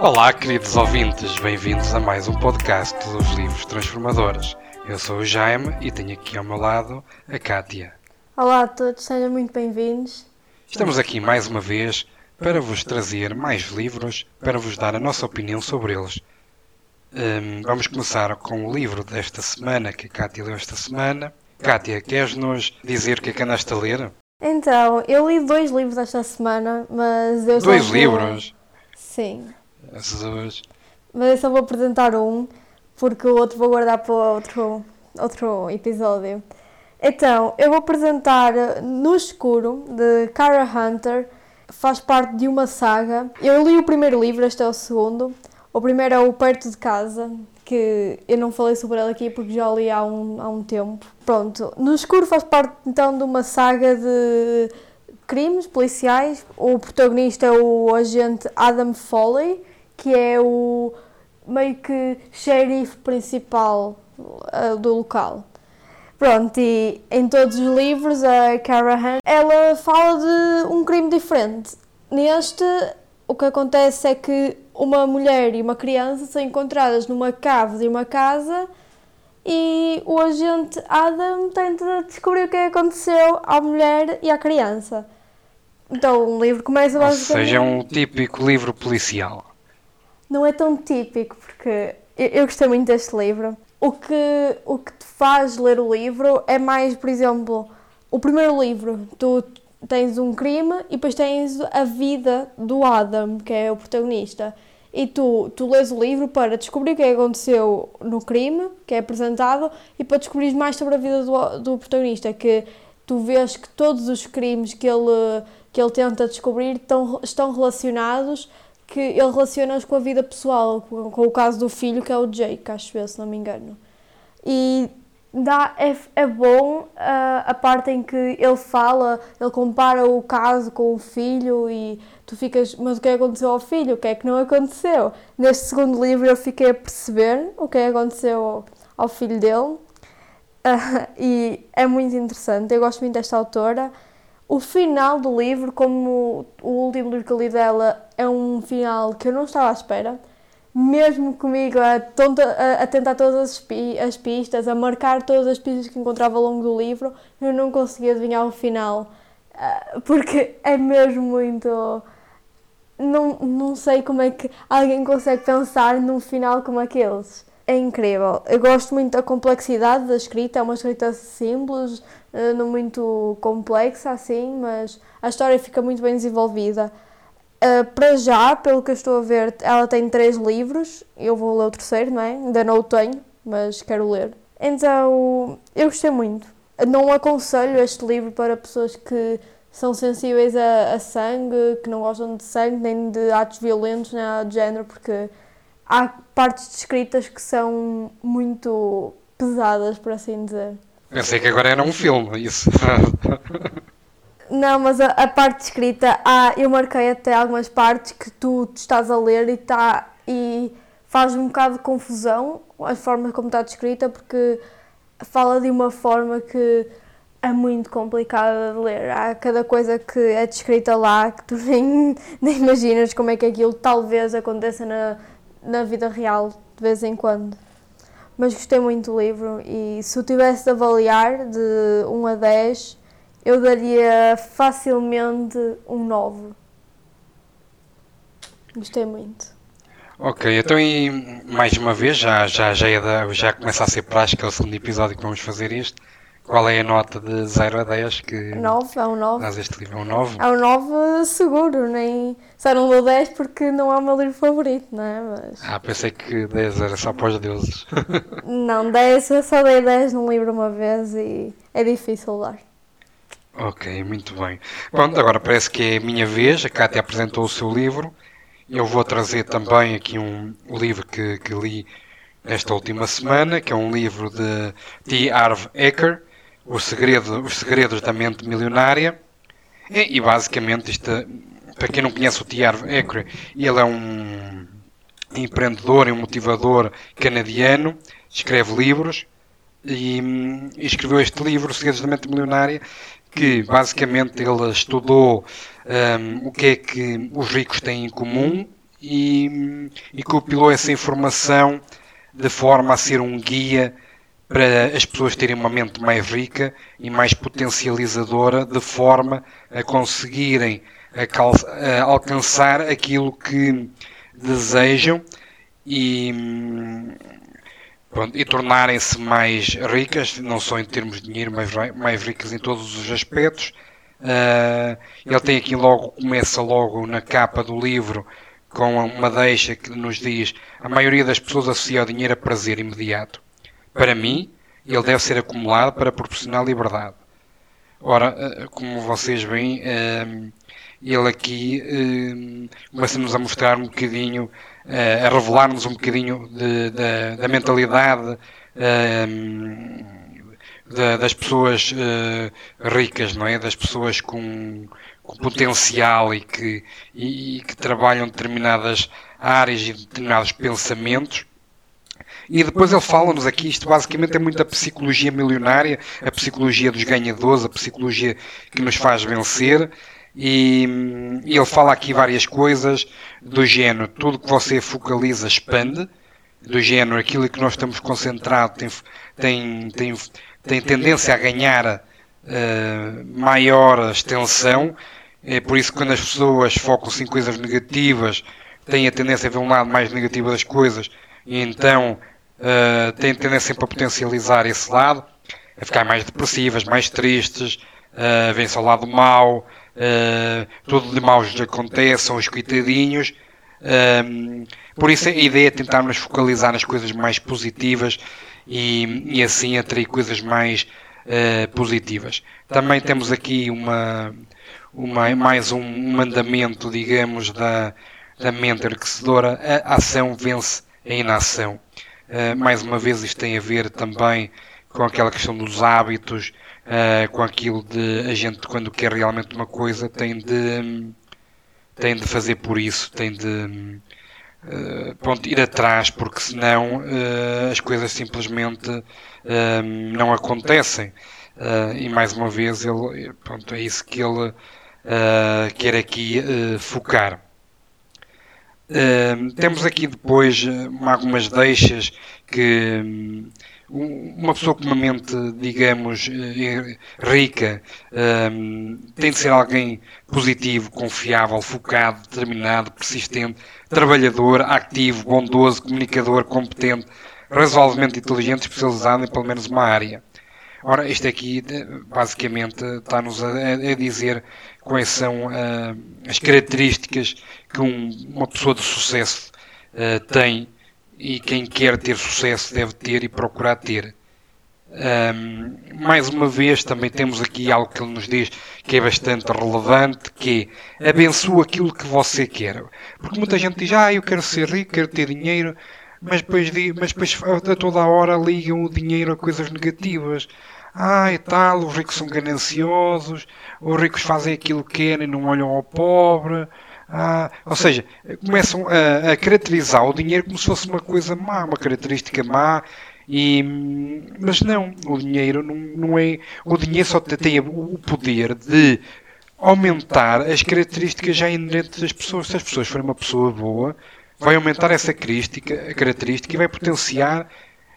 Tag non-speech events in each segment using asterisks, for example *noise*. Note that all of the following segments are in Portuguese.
Olá, queridos ouvintes, bem-vindos a mais um podcast dos Livros Transformadores. Eu sou o Jaime e tenho aqui ao meu lado a Kátia. Olá a todos, sejam muito bem-vindos. Estamos aqui mais uma vez para vos trazer mais livros, para vos dar a nossa opinião sobre eles. Hum, vamos começar com o livro desta semana que a Kátia leu esta semana. Kátia, queres-nos dizer o que é que andaste a ler? Então, eu li dois livros esta semana, mas eu Dois livros? Sim, Jesus. mas eu só vou apresentar um, porque o outro vou guardar para outro, outro episódio. Então, eu vou apresentar No Escuro, de Kara Hunter, faz parte de uma saga. Eu li o primeiro livro, este é o segundo. O primeiro é o Perto de Casa, que eu não falei sobre ele aqui porque já li há um, há um tempo. Pronto, No Escuro faz parte então de uma saga de crimes policiais. O protagonista é o agente Adam Foley, que é o meio que xerife principal uh, do local. Pronto, e em todos os livros a Cara Hunt, ela fala de um crime diferente. Neste, o que acontece é que uma mulher e uma criança são encontradas numa cave de uma casa e o agente Adam tenta descobrir o que é aconteceu à mulher e à criança. Então o livro começa Ou basicamente... seja, é um típico livro policial. Não é tão típico, porque eu, eu gostei muito deste livro. O que, o que te faz ler o livro é mais, por exemplo, o primeiro livro, tu tens um crime e depois tens a vida do Adam, que é o protagonista. E tu, tu lês o livro para descobrir o que é aconteceu no crime, que é apresentado, e para descobrir mais sobre a vida do, do protagonista, que tu vês que todos os crimes que ele, que ele tenta descobrir estão, estão relacionados que ele relaciona-os com a vida pessoal, com, com o caso do filho, que é o Jake, acho eu, se não me engano. E dá, é, é bom ah, a parte em que ele fala, ele compara o caso com o filho e tu ficas, mas o que é aconteceu ao filho? O que é que não aconteceu? Neste segundo livro eu fiquei a perceber o que é aconteceu ao, ao filho dele Ah, e é muito interessante, eu gosto muito desta autora. O final do livro, como o último livro que eu li dela, é um final que eu não estava à espera. Mesmo comigo a, tonta, a, a tentar todas as, as pistas, a marcar todas as pistas que encontrava ao longo do livro, eu não conseguia adivinhar o final. Ah, Porque é mesmo muito. Não, não sei como é que alguém consegue pensar num final como aqueles. É incrível. Eu gosto muito da complexidade da escrita, é uma escrita simples, eh, não muito complexa assim, mas a história fica muito bem desenvolvida. Uh, para já, pelo que eu estou a ver, ela tem três livros. Eu vou ler o terceiro, não é? Ainda não o tenho, mas quero ler. Então, eu gostei muito. Não aconselho este livro para pessoas que são sensíveis a, a sangue, que não gostam de sangue, nem de atos violentos, nem nada de género, porque há partes descritas que são muito pesadas, por assim dizer. Pensei que agora era um filme, isso. Não, mas a, a parte escrita, há, eu marquei até algumas partes que tu estás a ler e, tá, e faz um bocado de confusão a forma como está descrita, porque fala de uma forma que é muito complicada de ler. Há cada coisa que é descrita lá que tu *laughs* nem, nem imaginas como é que aquilo talvez aconteça na, na vida real de vez em quando. Mas gostei muito do livro e se eu tivesse de avaliar de 1 a 10, eu daria facilmente um 9. Gostei muito. ok, então e mais uma vez, já, já, já, é já começa a ser prática o segundo episódio que vamos fazer isto. Qual é a nota de 0 a 10 que 9 é um 9. dás este livro? É um 9? É um 9 seguro, nem. Só não dou 10 porque não é o meu livro favorito, não é? Mas. Ah, pensei que 10 era só para os deuses. *laughs* Não, 10, eu só dei 10 num livro uma vez e é difícil dar. ok, muito bem. Pronto, agora parece que é a minha vez. A Cátia apresentou o seu livro. Eu vou trazer também aqui um livro que, que li esta última semana, que é um livro de T. Harv Eker, o segredo, Os Segredos da Mente Milionária. E, e basicamente, isto, para quem não conhece o T. Harv ele é um empreendedor e um motivador canadiano, escreve livros e, e escreveu este livro, Os Segredos da Mente Milionária, que basicamente ele estudou hum, o que é que os ricos têm em comum e, e compilou essa informação de forma a ser um guia para as pessoas terem uma mente mais rica e mais potencializadora, de forma a conseguirem a alcançar aquilo que desejam e, pronto, e tornarem-se mais ricas, não só em termos de dinheiro, mas mais ricas em todos os aspectos. Uh, ele tem aqui logo, começa logo na capa do livro com uma deixa que nos diz a maioria das pessoas associa o dinheiro a prazer imediato. Para mim, ele deve ser acumulado para proporcionar liberdade. Ora, eh, como vocês veem, eh, ele aqui eh, começa-nos a mostrar um bocadinho, a revelar-nos um bocadinho de, de, da mentalidade de, das pessoas ricas, não é? Das pessoas com, com potencial e que, e, e que trabalham determinadas áreas e determinados pensamentos e depois ele fala-nos aqui, isto basicamente é muito a psicologia milionária, a psicologia dos ganhadores, a psicologia que nos faz vencer. E, e ele fala aqui várias coisas do género, tudo que você focaliza expande, do género, aquilo que nós estamos concentrados tem, tem, tem, tem tendência a ganhar uh, maior extensão. É por isso que quando as pessoas focam-se em coisas negativas, têm a tendência a ver um lado mais negativo das coisas, e então uh, têm tendência sempre a potencializar esse lado, a ficar mais depressivas, mais tristes, uh, vêm-se ao lado mau, uh, tudo de mau lhes acontece, são os coitadinhos. Por isso a ideia é tentarmos focalizar nas coisas mais positivas e, e assim atrair coisas mais uh, positivas. Também temos aqui uma, uma, mais um mandamento, digamos, da, da mente enriquecedora, a ação vence a inação. Uh, mais uma vez, isto tem a ver também com aquela questão dos hábitos, uh, com aquilo de a gente, quando quer realmente uma coisa, tem de, tem de fazer por isso, tem de uh, pronto, ir atrás, porque senão as coisas simplesmente não acontecem. e mais uma vez, ele, pronto, é isso que ele quer aqui focar. Uh, temos aqui depois uh, algumas deixas que um, uma pessoa com uma mente, digamos, uh, rica tem de ser alguém positivo, confiável, focado, determinado, persistente, trabalhador, ativo, bondoso, comunicador, competente, razoavelmente inteligente, especializado em pelo menos uma área. Ora, isto aqui basicamente está-nos a, a, dizer quais são uh, as características que um, uma pessoa de sucesso uh, tem e quem quer ter sucesso deve ter e procurar ter. Um, mais uma vez, também temos aqui algo que ele nos diz que é bastante relevante, que é abençoa aquilo que você quer. Porque muita gente diz, ah, eu quero ser rico, quero ter dinheiro, mas depois, mas depois a toda a hora ligam o dinheiro a coisas negativas. Ah, e tal, os ricos são gananciosos, os ricos fazem aquilo que querem, não olham ao pobre. Ah, ou seja, começam a, a, caracterizar o dinheiro como se fosse uma coisa má, uma característica má. E, mas não, o dinheiro não, não é. O dinheiro só tem o poder de aumentar as características já inerentes das pessoas. Se as pessoas forem uma pessoa boa, vai aumentar essa característica, característica e vai potenciar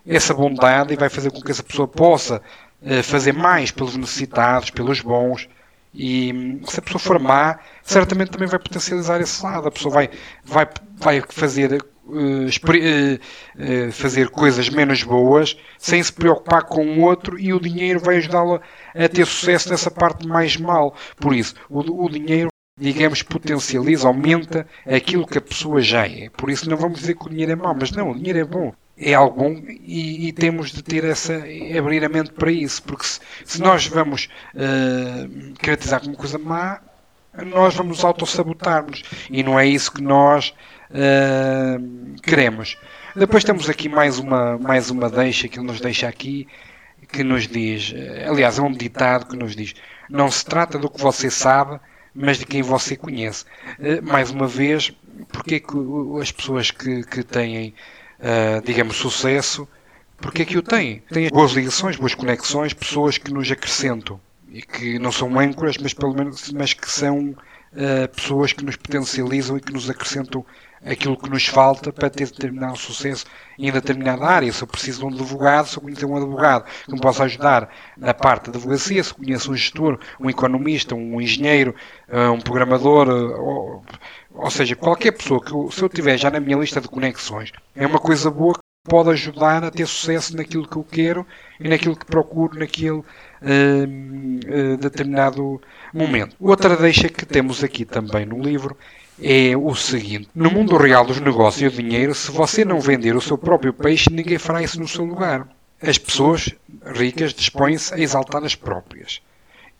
essa bondade e vai fazer com que essa pessoa possa uh, fazer mais pelos necessitados, pelos bons. E hum, se a pessoa for má, certamente também vai potencializar esse lado. A pessoa vai, vai, vai fazer, uh, fazer coisas menos boas sem se preocupar com o outro e o dinheiro vai ajudá-la a ter sucesso nessa parte mais mal. Por isso, o, o dinheiro digamos, potencializa, aumenta aquilo que a pessoa já é. Por isso não vamos dizer que o dinheiro é mau, mas não, o dinheiro é bom. É algo bom e, e temos de ter essa, abrir a mente para isso, porque se, se nós vamos uh, caracterizar como coisa má, nós vamos autossabotar-nos e não é isso que nós uh, queremos. Depois temos aqui mais uma, mais uma deixa que ele nos deixa aqui, que nos diz, aliás, é um ditado que nos diz: não se trata do que você sabe, mas de quem você conhece. Eh, mais uma vez, porque é que as pessoas que, que têm, uh, digamos, sucesso, porque é que o têm? Têm boas ligações, boas conexões, pessoas que nos acrescentam e que não são âncoras, mas pelo menos mas que são uh, pessoas que nos potencializam e que nos acrescentam aquilo que nos falta para ter determinado sucesso em determinada área. Se eu preciso de um advogado, se eu conhecer um advogado que me possa ajudar na parte da advocacia, se conheço um gestor, um economista, um engenheiro, uh, um programador, uh, ou, ou, seja, qualquer pessoa que eu, se eu tiver já na minha lista de conexões, é uma coisa boa que pode ajudar a ter sucesso naquilo que eu quero e naquilo que procuro naquele uh, determinado momento. Outra deixa que temos aqui também no livro é o seguinte: no mundo real dos negócios e do dinheiro, se você não vender o seu próprio peixe, ninguém fará isso no seu lugar. As pessoas ricas dispõem-se a exaltar as próprias.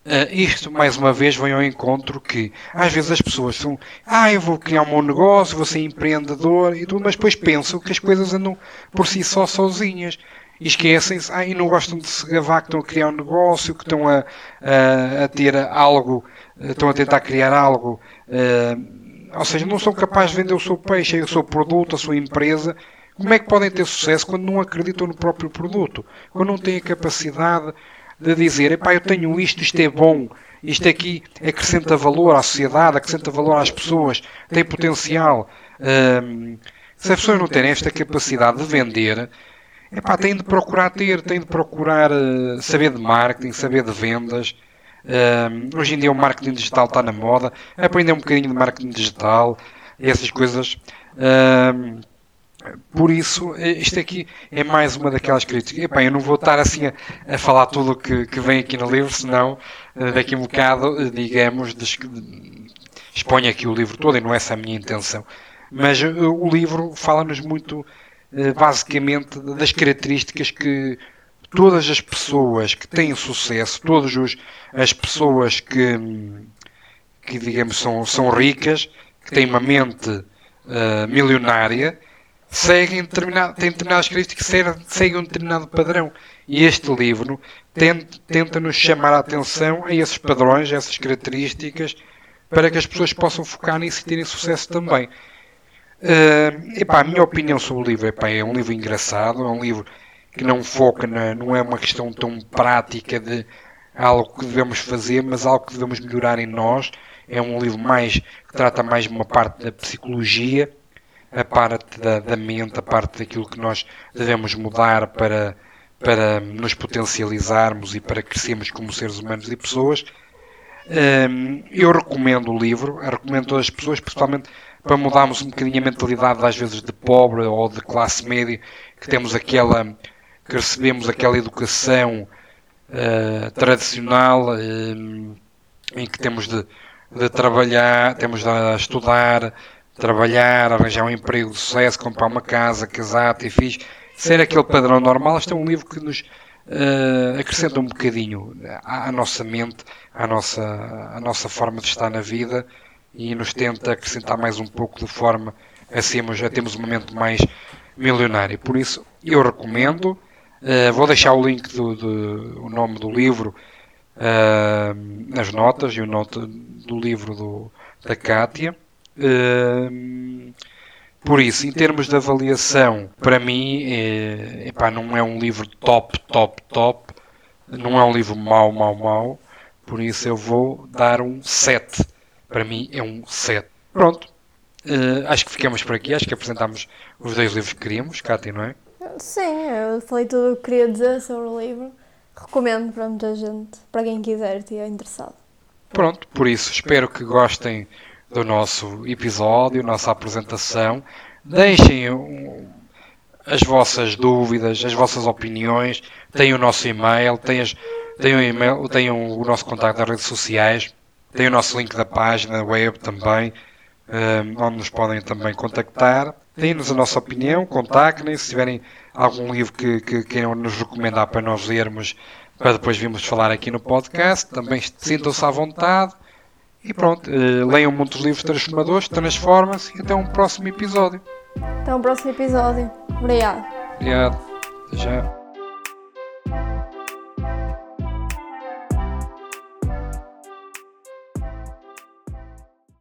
Uh, isto, mais uma vez, vem ao encontro que às vezes as pessoas são ah, eu vou criar um bom negócio, vou ser empreendedor e tudo, mas depois pensam que as coisas andam por si só sozinhas e esquecem-se, ah, e não gostam de se gavar que estão a criar um negócio, que estão a, a, a ter algo, estão a tentar criar algo uh, ou seja, não são capazes de vender o seu peixe, o seu produto, a sua empresa, como é que podem ter sucesso quando não acreditam no próprio produto? Quando não têm a capacidade de dizer, epá, eu tenho isto, isto é bom, isto aqui acrescenta valor à sociedade, acrescenta valor às pessoas, tem potencial. Se as pessoas não têm esta capacidade de vender, epá, têm de procurar ter, têm de procurar uh, saber de marketing, saber de vendas, Uh, hoje em dia o marketing digital está na moda, aprender um bocadinho de marketing digital, essas coisas. Uh, por isso, isto aqui é mais uma daquelas críticas. Epá, eu não vou estar assim a, a falar tudo o que, que vem aqui no livro, senão uh, daqui a um bocado, digamos, des, exponho aqui o livro todo e não é essa a minha intenção. Mas o livro fala-nos muito, basicamente, das características que todas as pessoas que têm sucesso, todas as pessoas que, que digamos, são, são ricas, que têm uma mente uh, milionária, seguem determinado, têm determinadas características que seguem um determinado padrão. E este livro tenta, tenta nos chamar a atenção a esses padrões, a essas características, para que as pessoas possam focar nisso e terem sucesso também. Uh, epá, a minha opinião sobre o livro epá, é um livro engraçado, é um livro que não foca, na, não é uma questão tão prática de algo que devemos fazer, mas algo que devemos melhorar em nós. É um livro mais que trata mais uma parte da psicologia, a parte da, da mente, a parte daquilo que nós devemos mudar para, para nos potencializarmos e para crescermos como seres humanos e pessoas. Um, eu recomendo o livro, recomendo a todas as pessoas, principalmente para mudarmos um bocadinho a mentalidade, às vezes de pobre ou de classe média, que temos aquela que recebemos aquela educação uh, tradicional uh, em que temos de, de, trabalhar, temos de estudar, trabalhar, arranjar um emprego de sucesso, comprar uma casa, casar, ter filhos, ser aquele padrão normal. Este é um livro que nos uh, acrescenta um bocadinho à, à, nossa mente, à nossa, à nossa forma de estar na vida e nos tenta acrescentar mais um pouco de forma a sermos, a termos uma mente mais milionária. Por isso, eu recomendo. Uh, vou deixar o link do, do o nome do livro uh, nas notas e o nota do livro do, da Kátia. Uh, por isso, em termos de avaliação, para mim, é, epá, não é um livro top, top, top. Não é um livro mau, mau, mau. Por isso eu vou dar um 7. Para mim é um 7. Pronto. Uh, acho que ficamos por aqui. Acho que apresentámos os dois livros que queríamos, Kátia, não é? Sim, eu falei tudo o que queria dizer sobre o livro. Recomendo para muita gente, para quem quiser e estiver interessado. Pronto, por isso espero que gostem do nosso episódio, nossa apresentação. Deixem as vossas dúvidas, as vossas opiniões. Têm o nosso e-mail, têm, as, o, e-mail, o nosso contato nas redes sociais, têm o nosso link da página web também, um, onde nos podem também contactar. Deem-nos a nossa opinião, contactem se tiverem algum livro que, que queiram nos recomendar para nós lermos, para depois virmos falar aqui no podcast. Também sintam-se à vontade. E pronto, uh, leiam muitos livros transformadores, transformam-se e até um próximo episódio. Até um próximo episódio. Obrigado. Obrigado. Já.